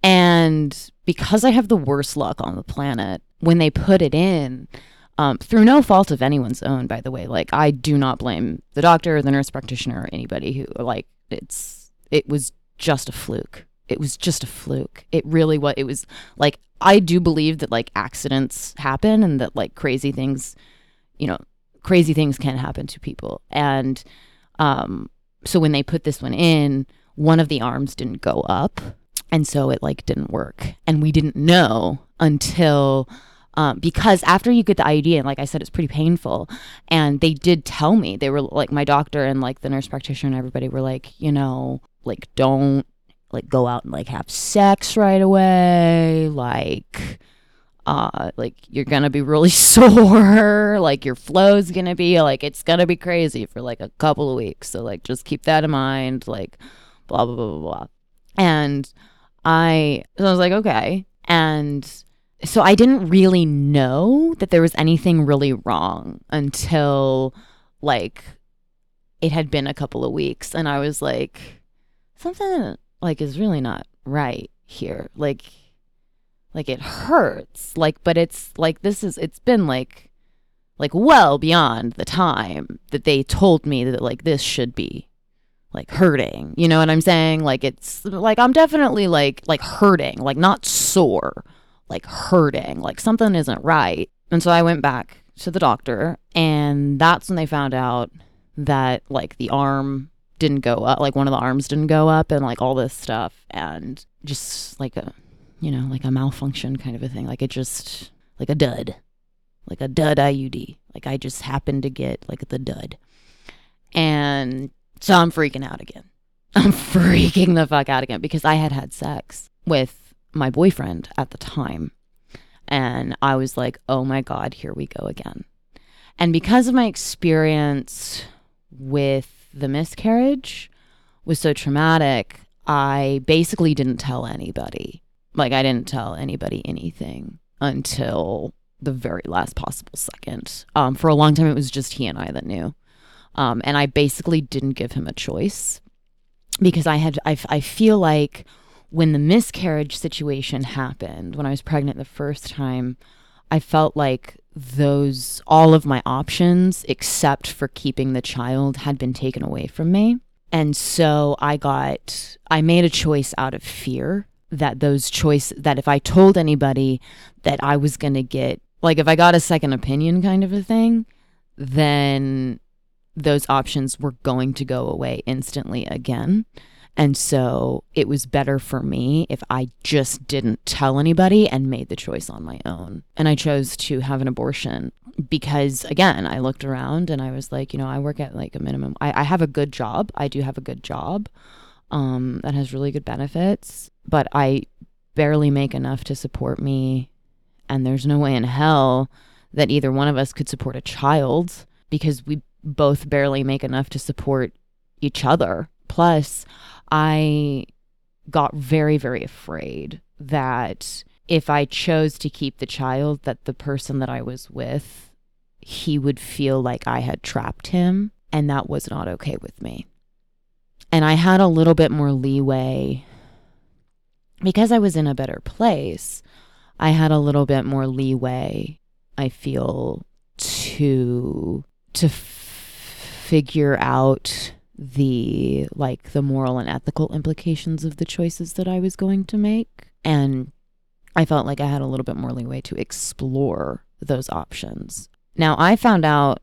And because I have the worst luck on the planet, when they put it in, um, through no fault of anyone's own, by the way, like I do not blame the doctor, the nurse practitioner, or anybody who like it's it was just a fluke. It was just a fluke. It really was. It was like I do believe that like accidents happen and that like crazy things, you know, crazy things can happen to people. And um, so when they put this one in, one of the arms didn't go up and so it like didn't work and we didn't know until um, because after you get the IUD and like I said it's pretty painful and they did tell me they were like my doctor and like the nurse practitioner and everybody were like you know like don't like go out and like have sex right away like uh like you're gonna be really sore like your flow's gonna be like it's gonna be crazy for like a couple of weeks. So like just keep that in mind like blah blah blah blah blah. And I so I was like, okay. And so I didn't really know that there was anything really wrong until like it had been a couple of weeks. And I was like something like is really not right here. Like like it hurts. Like but it's like this is it's been like like well beyond the time that they told me that like this should be like hurting. You know what I'm saying? Like it's like I'm definitely like like hurting, like not sore, like hurting, like something isn't right. And so I went back to the doctor and that's when they found out that like the arm didn't go up, like one of the arms didn't go up and like all this stuff and just like a you know, like a malfunction kind of a thing. Like it just like a dud. Like a dud IUD. Like I just happened to get like the dud. And so I'm freaking out again. I'm freaking the fuck out again because I had had sex with my boyfriend at the time. And I was like, oh my God, here we go again. And because of my experience with the miscarriage was so traumatic, I basically didn't tell anybody. Like, I didn't tell anybody anything until the very last possible second. Um, for a long time, it was just he and I that knew. Um, and I basically didn't give him a choice because I had, I, I feel like when the miscarriage situation happened, when I was pregnant the first time, I felt like those, all of my options except for keeping the child had been taken away from me. And so I got, I made a choice out of fear that those choice that if I told anybody that I was going to get, like if I got a second opinion kind of a thing, then those options were going to go away instantly again. And so it was better for me if I just didn't tell anybody and made the choice on my own. And I chose to have an abortion because, again, I looked around and I was like, you know, I work at like a minimum, I, I have a good job. I do have a good job um, that has really good benefits, but I barely make enough to support me. And there's no way in hell that either one of us could support a child because we both barely make enough to support each other. Plus, I got very, very afraid that if I chose to keep the child, that the person that I was with, he would feel like I had trapped him, and that was not okay with me. And I had a little bit more leeway because I was in a better place. I had a little bit more leeway, I feel, to to figure out the like the moral and ethical implications of the choices that I was going to make and I felt like I had a little bit more leeway to explore those options. Now I found out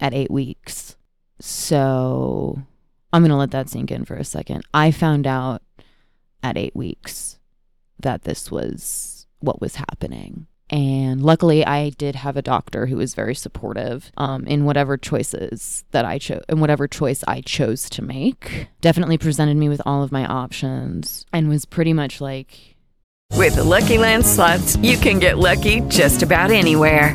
at 8 weeks. So I'm going to let that sink in for a second. I found out at 8 weeks that this was what was happening. And luckily, I did have a doctor who was very supportive um, in whatever choices that I chose, in whatever choice I chose to make. Definitely presented me with all of my options and was pretty much like. With the Lucky Land slots, you can get lucky just about anywhere.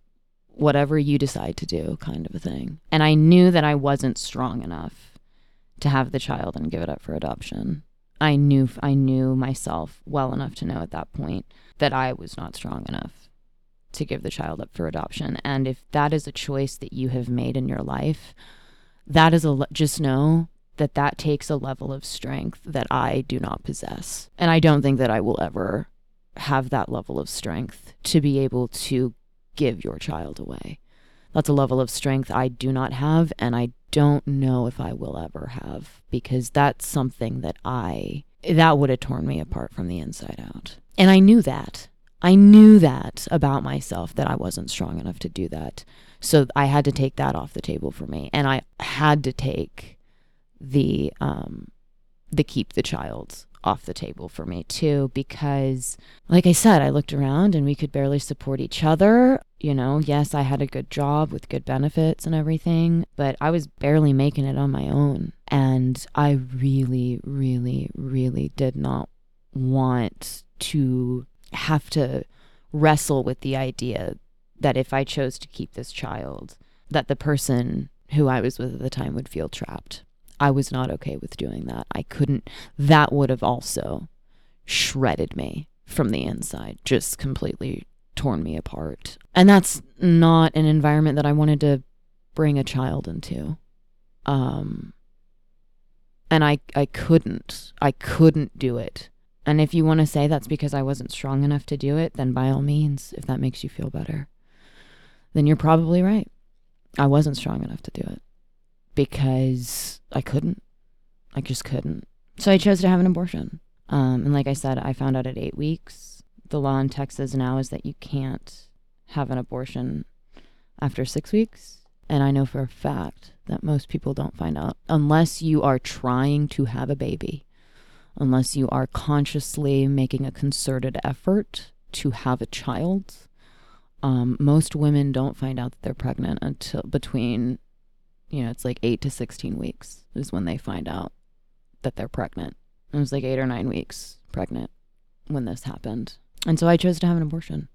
whatever you decide to do, kind of a thing. And I knew that I wasn't strong enough to have the child and give it up for adoption. I knew I knew myself well enough to know at that point that I was not strong enough to give the child up for adoption. And if that is a choice that you have made in your life, that is a just know that that takes a level of strength that I do not possess. And I don't think that I will ever have that level of strength to be able to give your child away. That's a level of strength I do not have, and I don't know if I will ever have because that's something that I, that would have torn me apart from the inside out. And I knew that. I knew that about myself that I wasn't strong enough to do that. So I had to take that off the table for me. And I had to take the, um, the keep the child off the table for me too because like I said I looked around and we could barely support each other. You know yes I had a good job with good benefits and everything but I was barely making it on my own. And I really really really did not want to have to wrestle with the idea that if I chose to keep this child that the person who I was with at the time would feel trapped I was not okay with doing that. I couldn't, that would have also shredded me from the inside, just completely torn me apart. And that's not an environment that I wanted to bring a child into. Um, and I, I couldn't, I couldn't do it. And if you want to say that's because I wasn't strong enough to do it, then by all means, if that makes you feel better, then you're probably right. I wasn't strong enough to do it because I couldn't. I just couldn't. So I chose to have an abortion. Um, and like I said, I found out at eight weeks. The law in Texas now is that you can't have an abortion after six weeks. And I know for a fact that most people don't find out unless you are trying to have a baby, unless you are consciously making a concerted effort to have a child. Um, most women don't find out that they're pregnant until between you know, it's like eight to 16 weeks is when they find out that they're pregnant. It was like eight or nine weeks pregnant when this happened. And so I chose to have an abortion.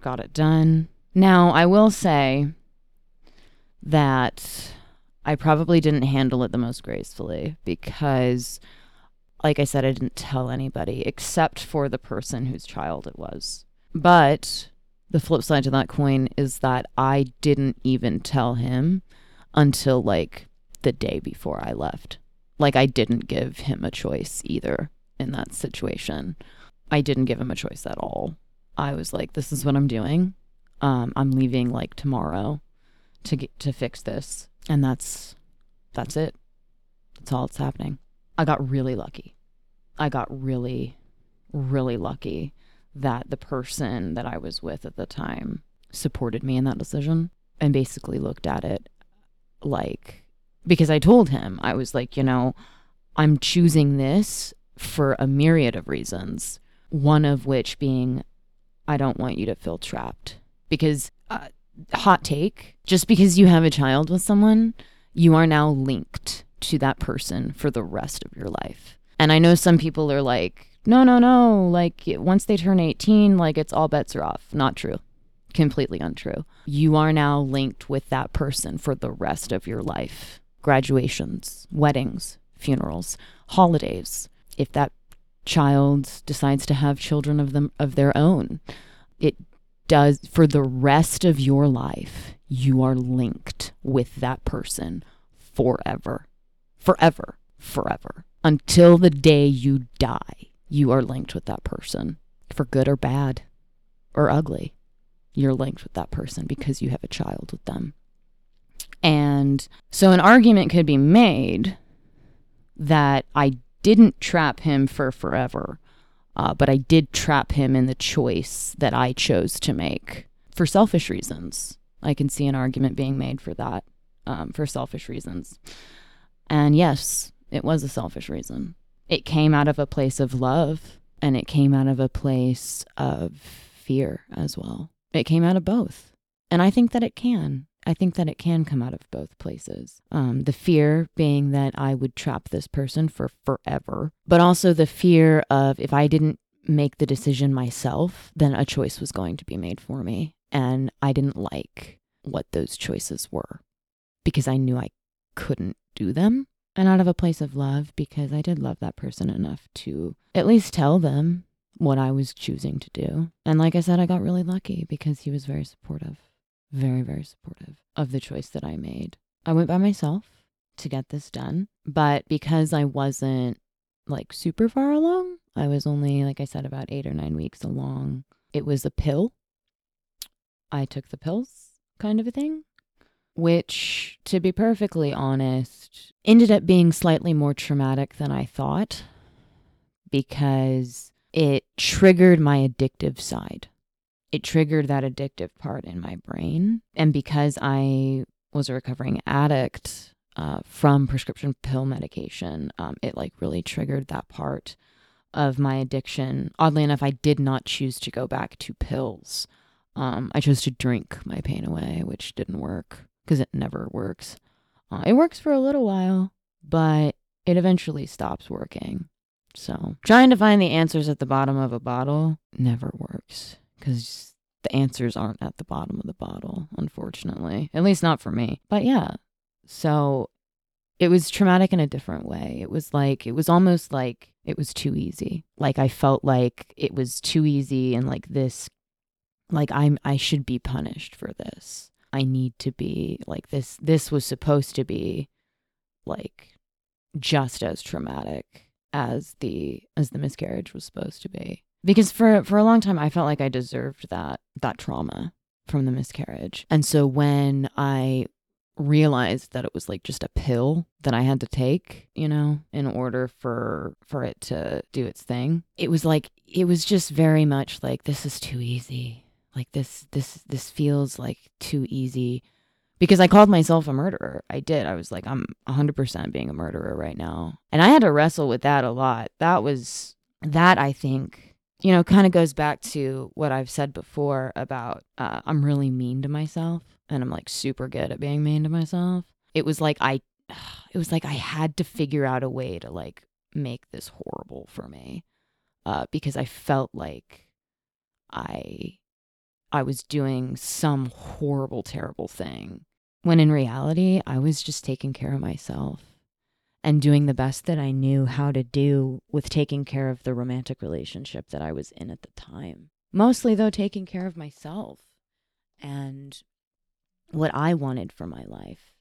Got it done. Now, I will say that I probably didn't handle it the most gracefully because, like I said, I didn't tell anybody except for the person whose child it was. But the flip side to that coin is that I didn't even tell him until like the day before I left. Like I didn't give him a choice either in that situation. I didn't give him a choice at all. I was like, this is what I'm doing. Um, I'm leaving like tomorrow to get to fix this. And that's that's it. That's all that's happening. I got really lucky. I got really, really lucky that the person that I was with at the time supported me in that decision and basically looked at it like because I told him I was like, you know, I'm choosing this for a myriad of reasons. One of which being I don't want you to feel trapped because uh, hot take, just because you have a child with someone, you are now linked to that person for the rest of your life. And I know some people are like, no, no, no, like once they turn 18, like it's all bets are off. Not true completely untrue. You are now linked with that person for the rest of your life. Graduations, weddings, funerals, holidays. If that child decides to have children of them of their own, it does for the rest of your life. You are linked with that person forever. Forever. Forever. Until the day you die, you are linked with that person for good or bad or ugly you're linked with that person because you have a child with them. And so an argument could be made that I didn't trap him for forever, uh, but I did trap him in the choice that I chose to make for selfish reasons. I can see an argument being made for that, um, for selfish reasons. And yes, it was a selfish reason. It came out of a place of love and it came out of a place of fear as well. It came out of both. And I think that it can. I think that it can come out of both places. Um, the fear being that I would trap this person for forever, but also the fear of if I didn't make the decision myself, then a choice was going to be made for me. And I didn't like what those choices were because I knew I couldn't do them. And out of a place of love, because I did love that person enough to at least tell them what I was choosing to do. And like I said, I got really lucky because he was very supportive, very, very supportive of the choice that I made. I went by myself to get this done, but because I wasn't like super far along, I was only, like I said, about eight or nine weeks along. It was a pill. I took the pills, kind of a thing, which, to be perfectly honest, ended up being slightly more traumatic than I thought because it triggered my addictive side. It triggered that addictive part in my brain. And because I was a recovering addict uh, from prescription pill medication, um, it like really triggered that part of my addiction. Oddly enough, I did not choose to go back to pills. Um, I chose to drink my pain away, which didn't work because it never works. Uh, it works for a little while, but it eventually stops working. So, trying to find the answers at the bottom of a bottle never works because the answers aren't at the bottom of the bottle, unfortunately. At least not for me. But yeah, so it was traumatic in a different way. It was like, it was almost like it was too easy. Like I felt like it was too easy and like this, like I'm, I should be punished for this. I need to be like this. This was supposed to be like just as traumatic as the as the miscarriage was supposed to be because for for a long time I felt like I deserved that that trauma from the miscarriage. And so when I realized that it was like just a pill that I had to take, you know, in order for for it to do its thing. It was like it was just very much like this is too easy. Like this this this feels like too easy because I called myself a murderer. I did. I was like, I'm 100% being a murderer right now. And I had to wrestle with that a lot. That was, that I think, you know, kind of goes back to what I've said before about uh, I'm really mean to myself and I'm like super good at being mean to myself. It was like I, it was like I had to figure out a way to like make this horrible for me uh, because I felt like I I was doing some horrible, terrible thing. When in reality, I was just taking care of myself and doing the best that I knew how to do with taking care of the romantic relationship that I was in at the time. Mostly, though, taking care of myself and what I wanted for my life.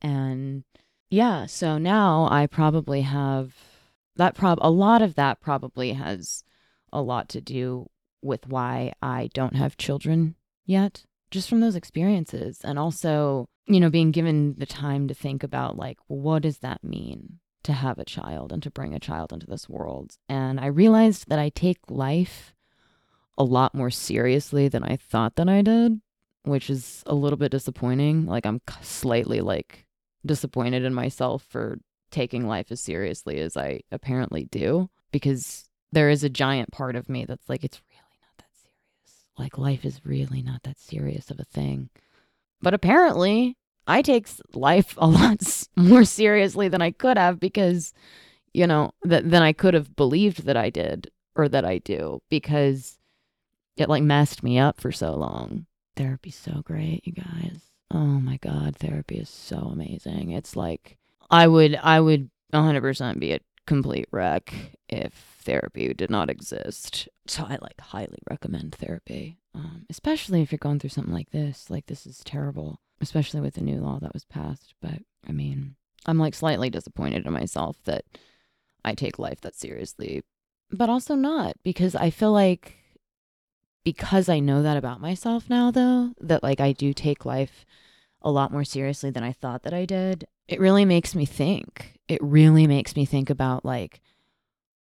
And yeah, so now I probably have that prob a lot of that probably has a lot to do with why I don't have children yet, just from those experiences. And also, you know, being given the time to think about, like, well, what does that mean to have a child and to bring a child into this world? And I realized that I take life a lot more seriously than I thought that I did, which is a little bit disappointing. Like, I'm slightly like disappointed in myself for taking life as seriously as I apparently do because there is a giant part of me that's like, it's like life is really not that serious of a thing. But apparently, I take life a lot more seriously than I could have because, you know, that than I could have believed that I did or that I do because it like messed me up for so long. Therapy's so great, you guys. Oh my god, therapy is so amazing. It's like I would I would 100% be a complete wreck if therapy did not exist. So I like highly recommend therapy, um, especially if you're going through something like this. Like this is terrible, especially with the new law that was passed. But I mean, I'm like slightly disappointed in myself that I take life that seriously, but also not because I feel like because I know that about myself now, though, that like I do take life a lot more seriously than I thought that I did. It really makes me think. It really makes me think about like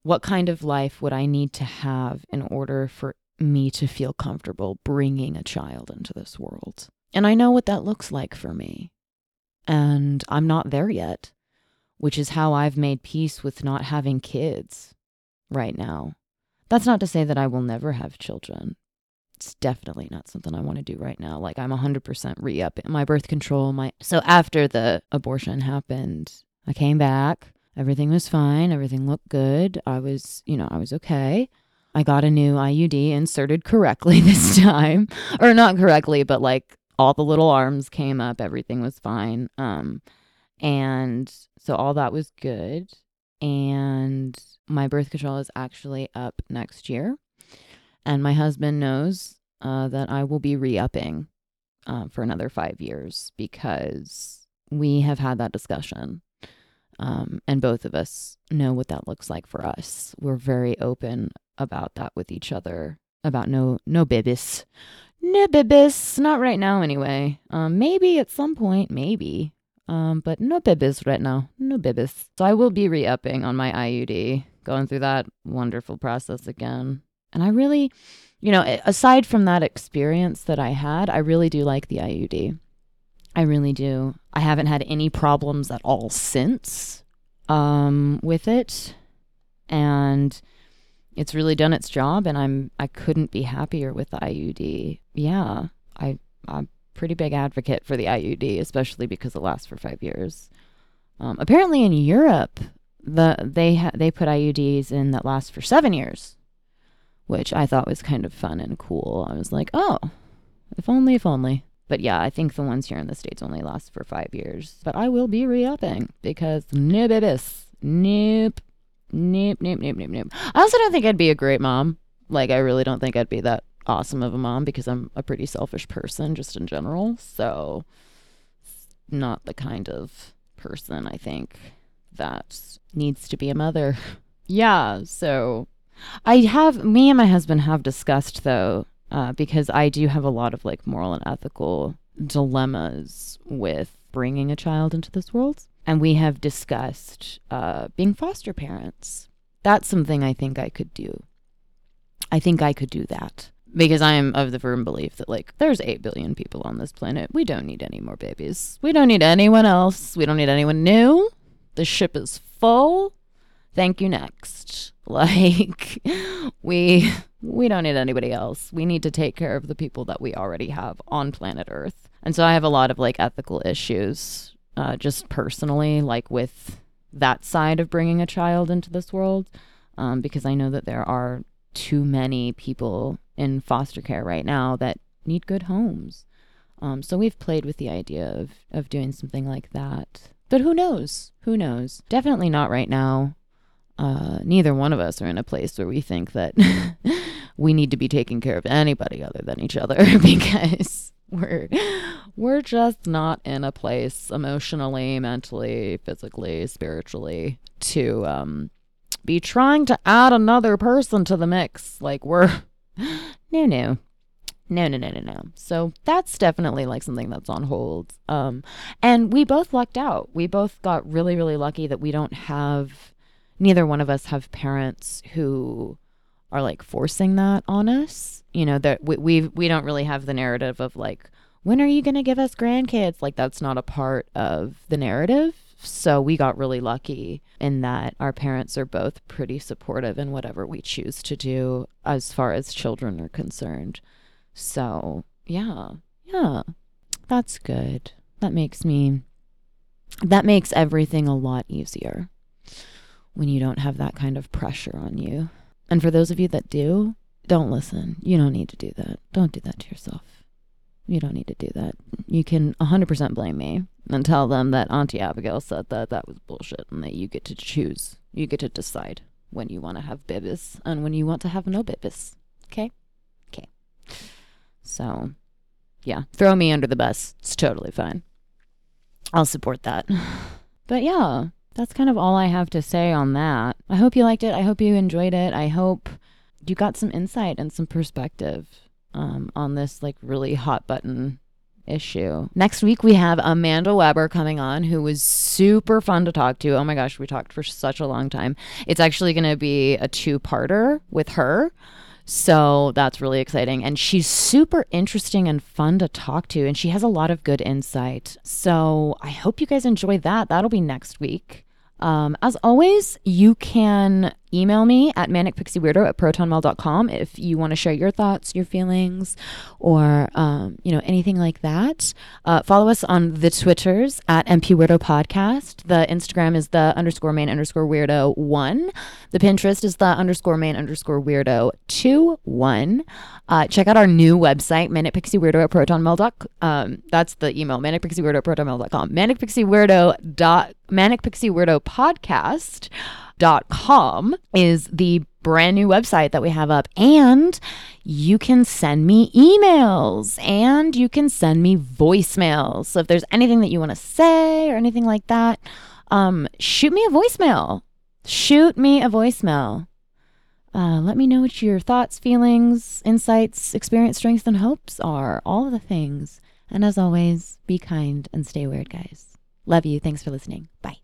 what kind of life would I need to have in order for me to feel comfortable bringing a child into this world? And I know what that looks like for me. And I'm not there yet, which is how I've made peace with not having kids right now. That's not to say that I will never have children, it's definitely not something I want to do right now. Like I'm 100% re-up my birth control. My so after the abortion happened, I came back. Everything was fine. Everything looked good. I was, you know, I was okay. I got a new IUD inserted correctly this time, or not correctly, but like all the little arms came up. Everything was fine. Um, and so all that was good. And my birth control is actually up next year. And my husband knows uh, that I will be re upping uh, for another five years because we have had that discussion. Um, and both of us know what that looks like for us. We're very open about that with each other about no no bibis. No bibis. Not right now anyway. Um maybe at some point maybe. Um but no bibis right now. No bibis. So i will be re-upping on my iud going through that wonderful process again. And I really, you know, aside from that experience that I had, I really do like the IUD. I really do. I haven't had any problems at all since um, with it. And it's really done its job and I'm I couldn't be happier with the IUD. Yeah. I I'm pretty big advocate for the IUD, especially because it lasts for 5 years. Um, apparently in Europe, the they ha- they put IUDs in that last for 7 years which I thought was kind of fun and cool. I was like, oh, if only, if only. But yeah, I think the ones here in the States only last for five years. But I will be re upping because no babys. Nope. Nope, nope, nope, nope, nope. I also don't think I'd be a great mom. Like, I really don't think I'd be that awesome of a mom because I'm a pretty selfish person just in general. So, not the kind of person I think that needs to be a mother. Yeah, so I have me and my husband have discussed though, uh, because I do have a lot of like moral and ethical dilemmas with bringing a child into this world, and we have discussed uh, being foster parents. That's something I think I could do. I think I could do that because I am of the firm belief that like there's 8 billion people on this planet. We don't need any more babies. We don't need anyone else. We don't need anyone new. The ship is full. Thank you next. Like we we don't need anybody else. We need to take care of the people that we already have on planet Earth. And so I have a lot of like ethical issues uh, just personally like with that side of bringing a child into this world um, because I know that there are too many people in foster care right now that need good homes. Um, so we've played with the idea of, of doing something like that. But who knows? Who knows? Definitely not right now uh, neither one of us are in a place where we think that we need to be taking care of anybody other than each other because we're we're just not in a place emotionally, mentally, physically, spiritually to um, be trying to add another person to the mix. Like we're no no. No, no, no, no, no. So that's definitely like something that's on hold. Um, and we both lucked out. We both got really, really lucky that we don't have neither one of us have parents who are like forcing that on us. You know, that we we we don't really have the narrative of like when are you going to give us grandkids? Like that's not a part of the narrative. So we got really lucky in that our parents are both pretty supportive in whatever we choose to do as far as children are concerned. So, yeah. Yeah. That's good. That makes me that makes everything a lot easier when you don't have that kind of pressure on you. And for those of you that do, don't listen. You don't need to do that. Don't do that to yourself. You don't need to do that. You can 100% blame me and tell them that Auntie Abigail said that that was bullshit and that you get to choose. You get to decide when you want to have bibis and when you want to have no bibis. Okay? Okay. So, yeah, throw me under the bus. It's totally fine. I'll support that. But yeah, that's kind of all I have to say on that. I hope you liked it. I hope you enjoyed it. I hope you got some insight and some perspective um, on this like really hot button issue. Next week we have Amanda Weber coming on who was super fun to talk to. Oh my gosh, we talked for such a long time. It's actually going to be a two-parter with her. So that's really exciting. And she's super interesting and fun to talk to. And she has a lot of good insight. So I hope you guys enjoy that. That'll be next week. Um, as always, you can email me at manicpixieweirdo at protonmail.com if you want to share your thoughts, your feelings, or, um, you know, anything like that. Uh, follow us on the Twitters at MP Weirdo Podcast. The Instagram is the underscore main underscore weirdo one. The Pinterest is the underscore main underscore weirdo two one. Uh, check out our new website, manicpixieweirdo at protonmail.com. Um, that's the email, manicpixieweirdo at protonmail.com. Manicpixieweirdo dot manicpixieweirdo podcast com is the brand new website that we have up and you can send me emails and you can send me voicemails. So if there's anything that you want to say or anything like that um, shoot me a voicemail. Shoot me a voicemail. Uh, let me know what your thoughts feelings insights experience strengths and hopes are. All of the things. And as always be kind and stay weird guys. Love you. Thanks for listening. Bye